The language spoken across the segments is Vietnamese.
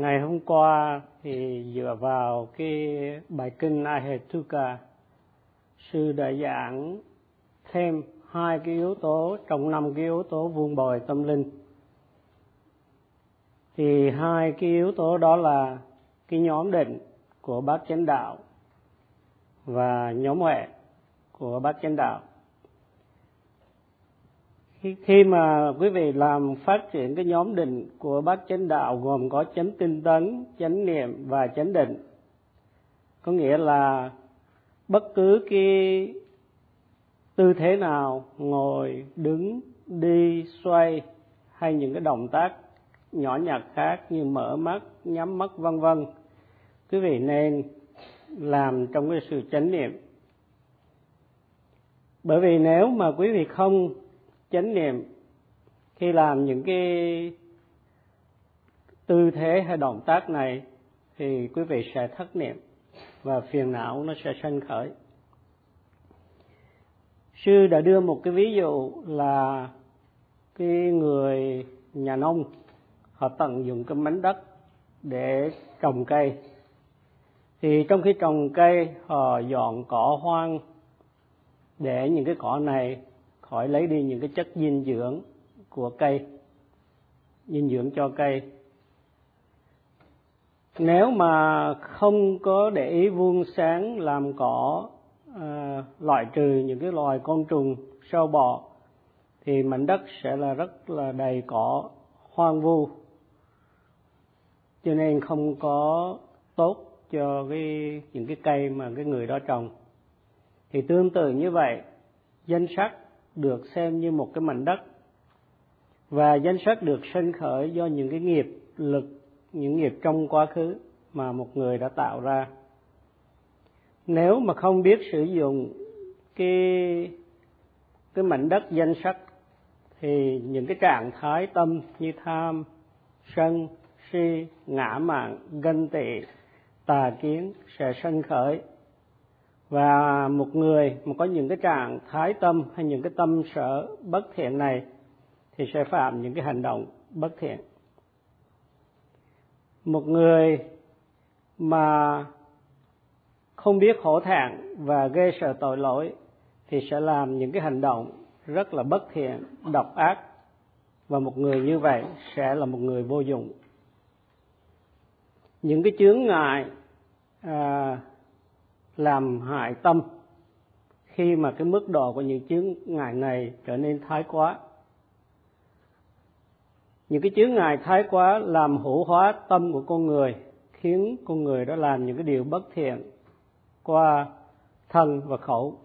ngày hôm qua thì dựa vào cái bài kinh Ahetuka sư đã giảng thêm hai cái yếu tố, trong năm cái yếu tố vuông bồi tâm linh. Thì hai cái yếu tố đó là cái nhóm định của bát chánh đạo và nhóm huệ của bát chánh đạo khi, khi mà quý vị làm phát triển cái nhóm định của bát chánh đạo gồm có chánh tinh tấn chánh niệm và chánh định có nghĩa là bất cứ cái tư thế nào ngồi đứng đi xoay hay những cái động tác nhỏ nhặt khác như mở mắt nhắm mắt vân vân quý vị nên làm trong cái sự chánh niệm. Bởi vì nếu mà quý vị không chánh niệm, khi làm những cái tư thế hay động tác này thì quý vị sẽ thất niệm và phiền não nó sẽ sanh khởi. Sư đã đưa một cái ví dụ là cái người nhà nông, họ tận dụng cái mảnh đất để trồng cây. Thì trong khi trồng cây, họ dọn cỏ hoang để những cái cỏ này khỏi lấy đi những cái chất dinh dưỡng của cây dinh dưỡng cho cây. Nếu mà không có để ý vuông sáng làm cỏ à, loại trừ những cái loài côn trùng sâu bọ thì mảnh đất sẽ là rất là đầy cỏ hoang vu. Cho nên không có tốt cho cái những cái cây mà cái người đó trồng. Thì tương tự như vậy danh sách được xem như một cái mảnh đất. Và danh sách được sinh khởi do những cái nghiệp lực, những nghiệp trong quá khứ mà một người đã tạo ra. Nếu mà không biết sử dụng cái cái mảnh đất danh sách, thì những cái trạng thái tâm như tham, sân, si, ngã mạn, ganh tị, tà kiến sẽ sanh khởi và một người mà có những cái trạng thái tâm hay những cái tâm sở bất thiện này thì sẽ phạm những cái hành động bất thiện. Một người mà không biết hổ thẹn và gây sợ tội lỗi thì sẽ làm những cái hành động rất là bất thiện, độc ác. Và một người như vậy sẽ là một người vô dụng. Những cái chướng ngại làm hại tâm. Khi mà cái mức độ của những chướng ngại này trở nên thái quá, những cái chướng ngại thái quá làm hữu hóa tâm của con người, khiến con người đó làm những cái điều bất thiện qua thân và khẩu.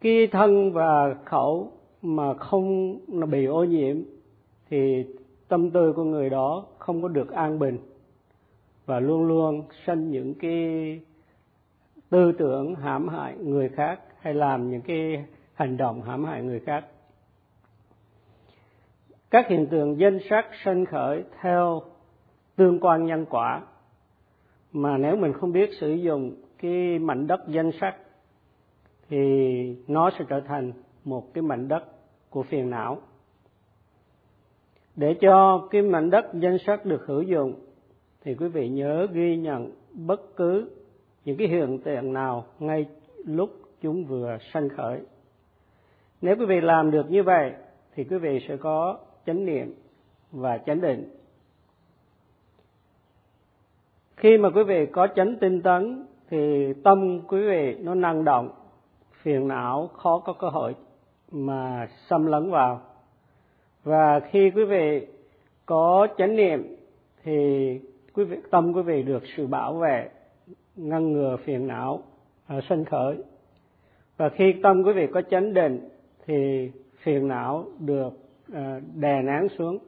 Khi thân và khẩu mà không bị ô nhiễm, thì tâm tư của người đó không có được an bình và luôn luôn sanh những cái tư tưởng hãm hại người khác hay làm những cái hành động hãm hại người khác. Các hiện tượng danh sắc sanh khởi theo tương quan nhân quả mà nếu mình không biết sử dụng cái mảnh đất danh sắc thì nó sẽ trở thành một cái mảnh đất của phiền não. Để cho cái mảnh đất danh sắc được hữu dụng thì quý vị nhớ ghi nhận bất cứ những cái hiện tượng nào ngay lúc chúng vừa sanh khởi? Nếu quý vị làm được như vậy, thì quý vị sẽ có chánh niệm và chánh định. Khi mà quý vị có chánh tinh tấn, thì tâm quý vị nó năng động, phiền não khó có cơ hội mà xâm lấn vào. Và khi quý vị có chánh niệm, thì quý vị, tâm quý vị được sự bảo vệ ngăn ngừa phiền não à, sinh khởi. Và khi tâm quý vị có chánh định thì phiền não được à, đè nén xuống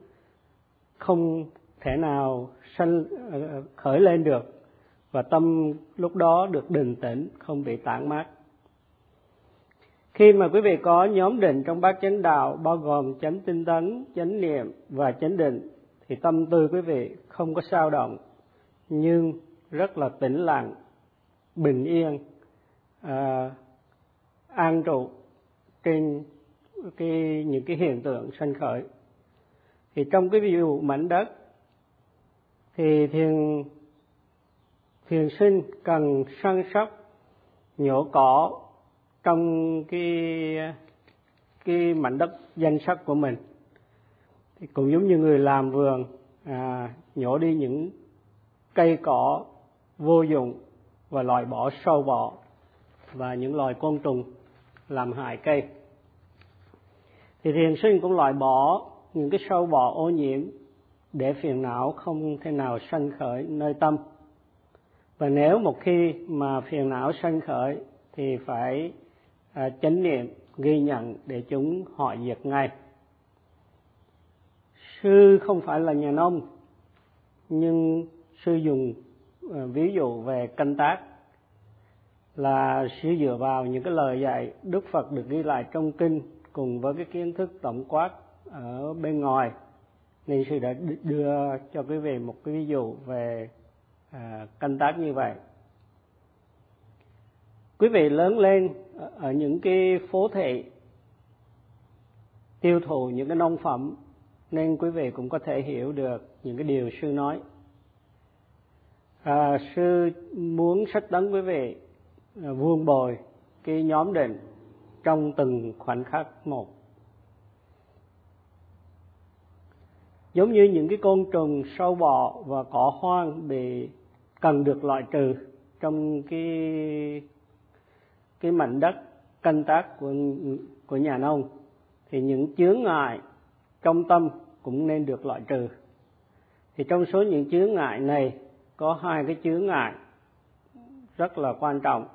không thể nào sinh à, khởi lên được. Và tâm lúc đó được định tĩnh không bị tản mát. Khi mà quý vị có nhóm định trong bát chánh đạo bao gồm chánh tinh tấn chánh niệm và chánh định thì tâm tư quý vị không có sao động nhưng rất là tĩnh lặng bình yên à, an trụ trên cái những cái hiện tượng sanh khởi. Thì trong cái ví dụ mảnh đất thì thiền thiền sinh cần săn sóc nhổ cỏ trong cái cái mảnh đất danh sắc của mình. Thì cũng giống như người làm vườn à, nhổ đi những cây cỏ vô dụng và loại bỏ sâu bọ và những loài côn trùng làm hại cây. Thì thiền sinh cũng loại bỏ những cái sâu bọ ô nhiễm để phiền não không thể nào sanh khởi nơi tâm. Và nếu một khi mà phiền não sanh khởi thì phải à, chánh niệm ghi nhận để chúng họ diệt ngay. Sư không phải là nhà nông nhưng sư dùng Ờ, ví dụ về canh tác là sẽ dựa vào những cái lời dạy đức phật được ghi lại trong kinh cùng với cái kiến thức tổng quát ở bên ngoài. Nên sư đã đưa cho quý vị một cái ví dụ về à, canh tác như vậy. Quý vị lớn lên ở những cái phố thị tiêu thụ những cái nông phẩm nên quý vị cũng có thể hiểu được những cái điều sư nói à, sư muốn sách tấn quý vị à, vuông bồi cái nhóm định trong từng khoảnh khắc một. Giống như những cái côn trùng sâu bọ và cỏ hoang bị cần được loại trừ trong cái cái mảnh đất canh tác của của nhà nông thì những chướng ngại trong tâm cũng nên được loại trừ. Thì trong số những chướng ngại này có hai cái chướng ngại rất là quan trọng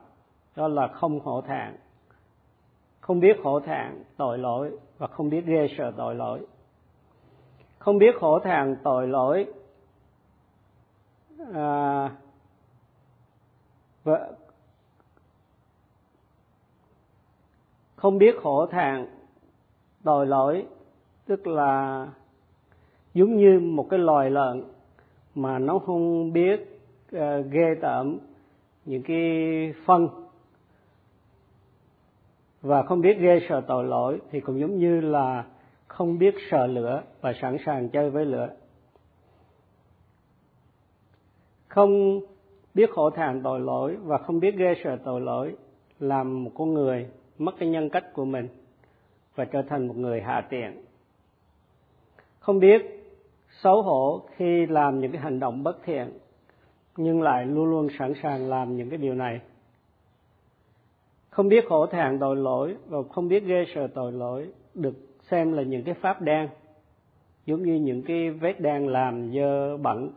đó là không hổ thẹn. Không biết hổ thẹn tội lỗi và không biết ghê sợ tội lỗi. Không biết hổ thẹn tội lỗi à, và không biết khổ thẹn tội lỗi tức là giống như một cái loài lợn mà nó không biết uh, ghê tởm những cái phân. Và không biết ghê sợ tội lỗi thì cũng giống như là không biết sợ lửa và sẵn sàng chơi với lửa. Không biết khổ thàn tội lỗi và không biết ghê sợ tội lỗi làm một con người mất cái nhân cách của mình và trở thành một người hạ tiện. Không biết xấu hổ khi làm những cái hành động bất thiện, nhưng lại luôn luôn sẵn sàng làm những cái điều này. Không biết khổ thẹn tội lỗi và không biết ghê sợ tội lỗi được xem là những cái pháp đen. Giống như những cái vết đen làm dơ bẩn,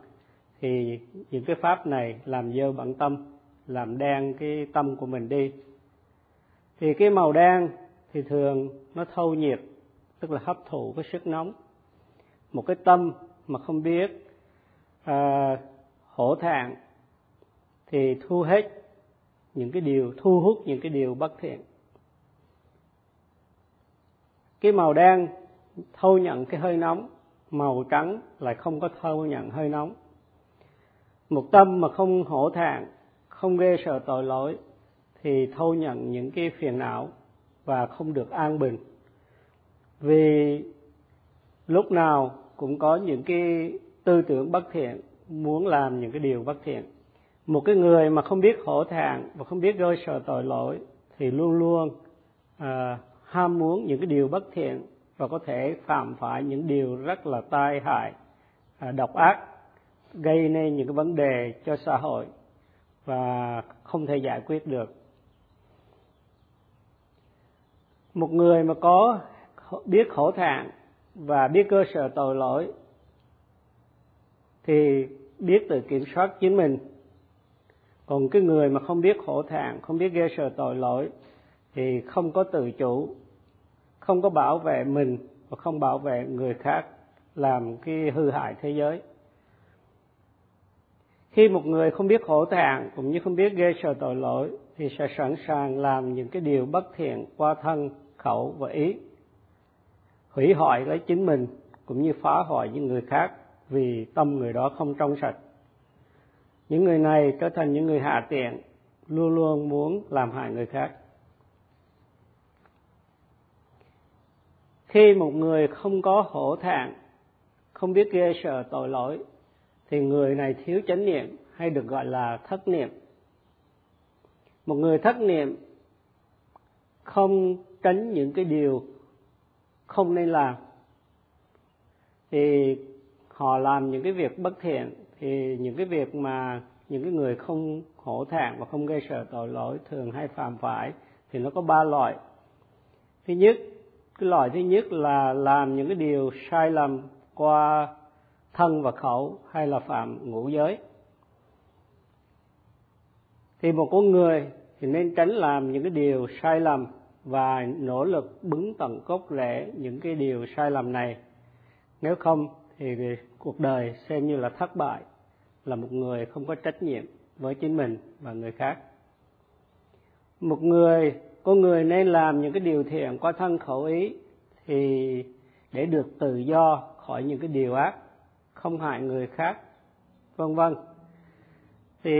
thì những cái pháp này làm dơ bẩn tâm, làm đen cái tâm của mình đi. Thì cái màu đen thì thường nó thâu nhiệt, tức là hấp thụ cái sức nóng. Một cái tâm mà không biết à, hổ thẹn thì thu hết những cái điều thu hút những cái điều bất thiện. Cái màu đen thâu nhận cái hơi nóng màu trắng lại không có thâu nhận hơi nóng. Một tâm mà không hổ thẹn không ghê sợ tội lỗi thì thâu nhận những cái phiền não và không được an bình. Vì lúc nào cũng có những cái tư tưởng bất thiện muốn làm những cái điều bất thiện. Một cái người mà không biết khổ thẹn và không biết gây sợ tội lỗi thì luôn luôn à, ham muốn những cái điều bất thiện và có thể phạm phải những điều rất là tai hại à, độc ác gây nên những cái vấn đề cho xã hội và không thể giải quyết được. Một người mà có biết khổ thẹn và biết cơ sở tội lỗi, thì biết tự kiểm soát chính mình. Còn cái người mà không biết khổ thạng không biết ghê sợ tội lỗi, thì không có tự chủ, không có bảo vệ mình và không bảo vệ người khác làm cái hư hại thế giới. Khi một người không biết khổ thạng cũng như không biết ghê sợ tội lỗi, thì sẽ sẵn sàng làm những cái điều bất thiện qua thân, khẩu và ý hủy hoại lấy chính mình cũng như phá hoại những người khác vì tâm người đó không trong sạch. Những người này trở thành những người hạ tiện, luôn luôn muốn làm hại người khác. Khi một người không có hổ thẹn, không biết ghê sợ tội lỗi, thì người này thiếu chánh niệm hay được gọi là thất niệm. Một người thất niệm không tránh những cái điều không nên làm. Thì họ làm những cái việc bất thiện, thì những cái việc mà những cái người không hổ thẹn và không gây sợ tội lỗi thường hay phạm phải thì nó có ba loại. Thứ nhất, cái loại thứ nhất là làm những cái điều sai lầm qua thân và khẩu hay là phạm ngũ giới. Thì một con người thì nên tránh làm những cái điều sai lầm và nỗ lực bứng tận cốt rễ những cái điều sai lầm này. Nếu không thì cuộc đời xem như là thất bại, là một người không có trách nhiệm với chính mình và người khác. Một người con người nên làm những cái điều thiện qua thân khẩu ý thì để được tự do khỏi những cái điều ác, không hại người khác, vân vân. Thì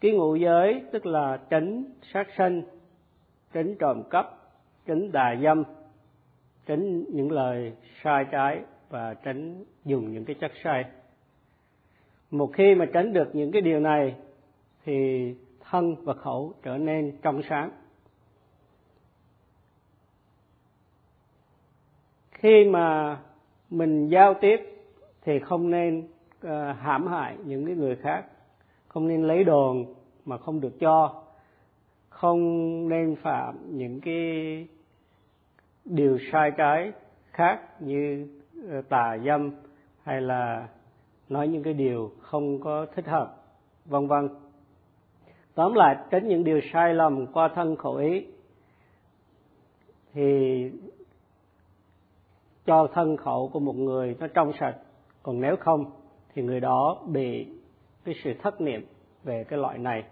cái ngũ giới tức là tránh sát sanh tránh trộm cắp tránh đà dâm tránh những lời sai trái và tránh dùng những cái chất sai. Một khi mà tránh được những cái điều này thì thân và khẩu trở nên trong sáng. Khi mà mình giao tiếp thì không nên uh, hãm hại những cái người khác không nên lấy đồn mà không được cho không nên phạm những cái điều sai trái khác như ờ, tà dâm hay là nói những cái điều không có thích hợp, vân vân. Tóm lại, tránh những điều sai lầm qua thân khẩu ý thì cho thân khẩu của một người nó trong sạch. Còn nếu không thì người đó bị cái sự thất niệm về cái loại này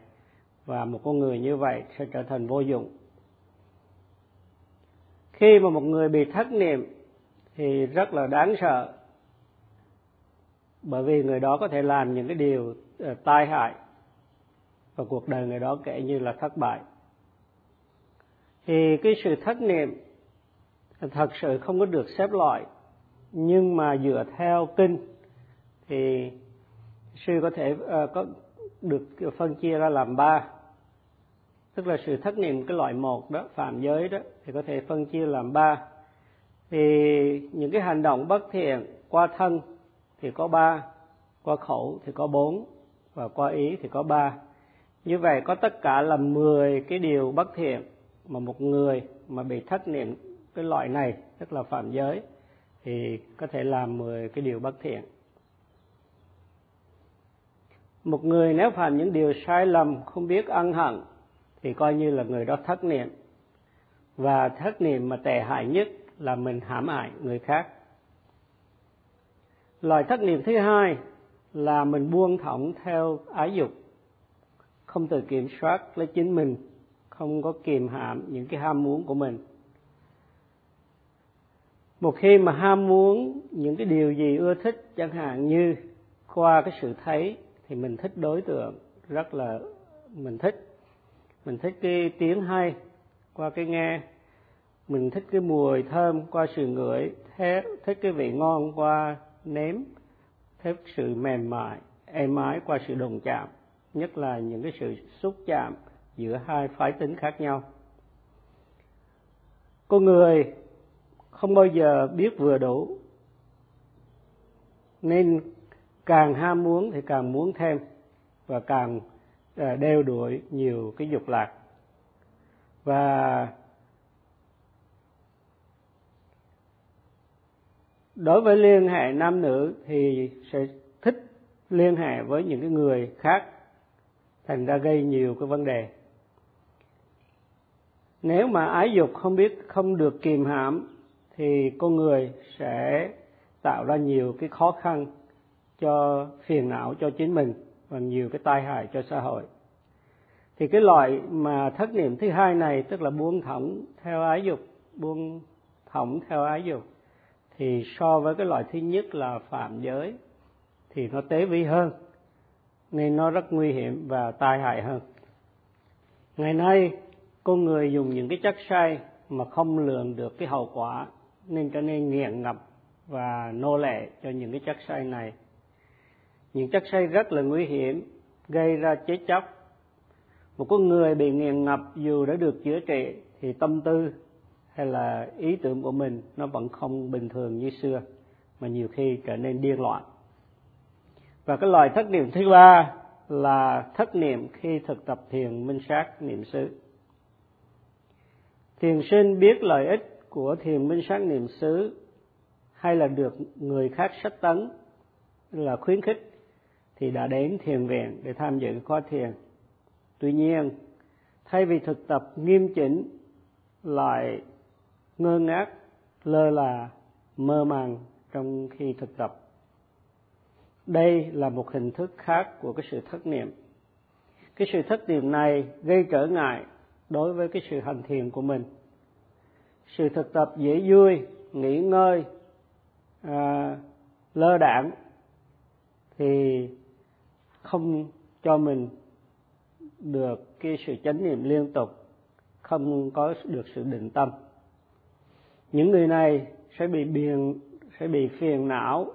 và một con người như vậy sẽ trở thành vô dụng. Khi mà một người bị thất niệm thì rất là đáng sợ. Bởi vì người đó có thể làm những cái điều ờ, tai hại. Và cuộc đời người đó kể như là thất bại. Thì cái sự thất niệm thật sự không có được xếp loại. Nhưng mà dựa theo kinh thì sư có thể uh, có được phân chia ra làm ba. Tức là sự thất niệm cái loại một đó phạm giới đó, thì có thể phân chia làm ba. Thì những cái hành động bất thiện qua thân thì có ba, qua khẩu thì có bốn, và qua ý thì có ba. Như vậy có tất cả là 10 cái điều bất thiện mà một người mà bị thất niệm cái loại này, tức là phạm giới, thì có thể làm 10 cái điều bất thiện một người nếu phạm những điều sai lầm, không biết ân hận, thì coi như là người đó thất niệm. Và thất niệm mà tệ hại nhất là mình hãm hại người khác. Loại thất niệm thứ hai là mình buông thõng theo ái dục, không tự kiểm soát lấy chính mình, không có kiềm hãm những cái ham muốn của mình. Một khi mà ham muốn những cái điều gì ưa thích, chẳng hạn như qua cái sự thấy thì mình thích đối tượng rất là, mình thích. Mình thích cái tiếng hay qua cái nghe. Mình thích cái mùi thơm qua sự ngửi thích cái vị ngon qua nếm, thích sự mềm mại, êm ái qua sự đồng chạm, nhất là những cái sự xúc chạm giữa hai phái tính khác nhau. Con người không bao giờ biết vừa đủ, nên càng ham muốn thì càng muốn thêm và càng ờ, đeo đuổi nhiều cái dục lạc. Và đối với liên hệ nam nữ thì sẽ thích liên hệ với những cái người khác, thành ra gây nhiều cái vấn đề. Nếu mà ái dục không biết, không được kìm hãm thì con người sẽ tạo ra nhiều cái khó khăn cho phiền não cho chính mình và nhiều cái tai hại cho xã hội. Thì cái loại mà thất niệm thứ hai này, tức là buông thõng theo ái dục, buông thõng theo ái dục, thì so với cái loại thứ nhất là phạm giới, thì nó tế vi hơn, nên nó rất nguy hiểm và tai hại hơn. Ngày nay, con người dùng những cái chất say mà không lường được cái hậu quả, nên cho nên nghiện ngập và nô lệ cho những cái chất say này những chất say rất là nguy hiểm, gây ra chết chóc. Một con người bị nghiền ngập dù đã được chữa trị, thì tâm tư hay là ý tưởng của mình nó vẫn không bình thường như xưa, mà nhiều khi trở nên điên loạn. Và cái loại thất niệm thứ ba là thất niệm khi thực tập thiền minh sát niệm xứ. Thiền sinh biết lợi ích của thiền minh sát niệm xứ hay là được người khác sách tấn là khuyến khích thì đã đến thiền viện để tham dự khóa thiền. Tuy nhiên thay vì thực tập nghiêm chỉnh lại ngơ ngác lơ là mơ màng trong khi thực tập. Đây là một hình thức khác của cái sự thất niệm. Cái sự thất niệm này gây trở ngại đối với cái sự hành thiền của mình. Sự thực tập dễ vui nghỉ ngơi à, lơ đảng thì không cho mình được cái sự chánh niệm liên tục, không có được sự định tâm. Những người này sẽ bị biền, sẽ bị phiền não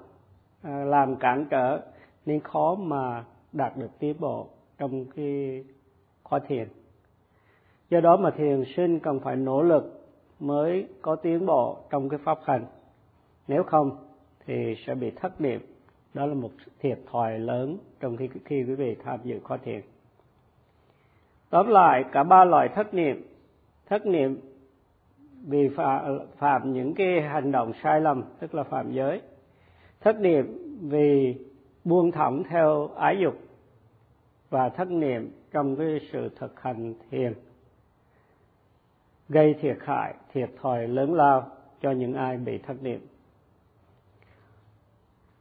à, làm cản trở, nên khó mà đạt được tiến bộ trong cái khóa thiền. Do đó mà thiền sinh cần phải nỗ lực mới có tiến bộ trong cái pháp hành. Nếu không thì sẽ bị thất niệm đó là một thiệt thòi lớn trong khi khi quý vị tham dự khóa thiền. Tóm lại cả ba loại thất niệm thất niệm vì phạm, phạm những cái hành động sai lầm tức là phạm giới. Thất niệm vì buông thõng theo ái dục và thất niệm trong cái sự thực hành thiền gây thiệt hại thiệt thòi lớn lao cho những ai bị thất niệm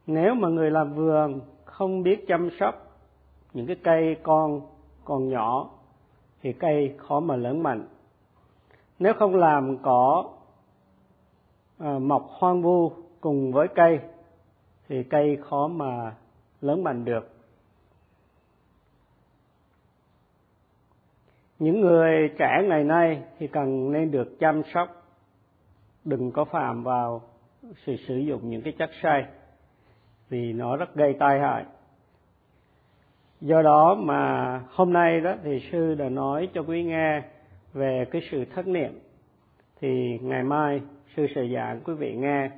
nếu mà người làm vườn không biết chăm sóc những cái cây con còn nhỏ thì cây khó mà lớn mạnh. Nếu không làm cỏ à, mọc hoang vu cùng với cây thì cây khó mà lớn mạnh được. Những người trẻ ngày nay thì cần nên được chăm sóc đừng có phạm vào sự sử dụng những cái chất say vì nó rất gây tai hại. Do đó mà hôm nay đó thì sư đã nói cho quý nghe về cái sự thất niệm. Thì ngày mai sư sẽ giảng quý vị nghe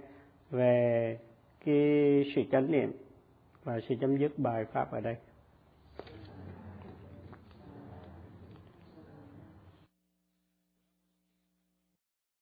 về cái sự chánh niệm và sự chấm dứt bài pháp ở đây.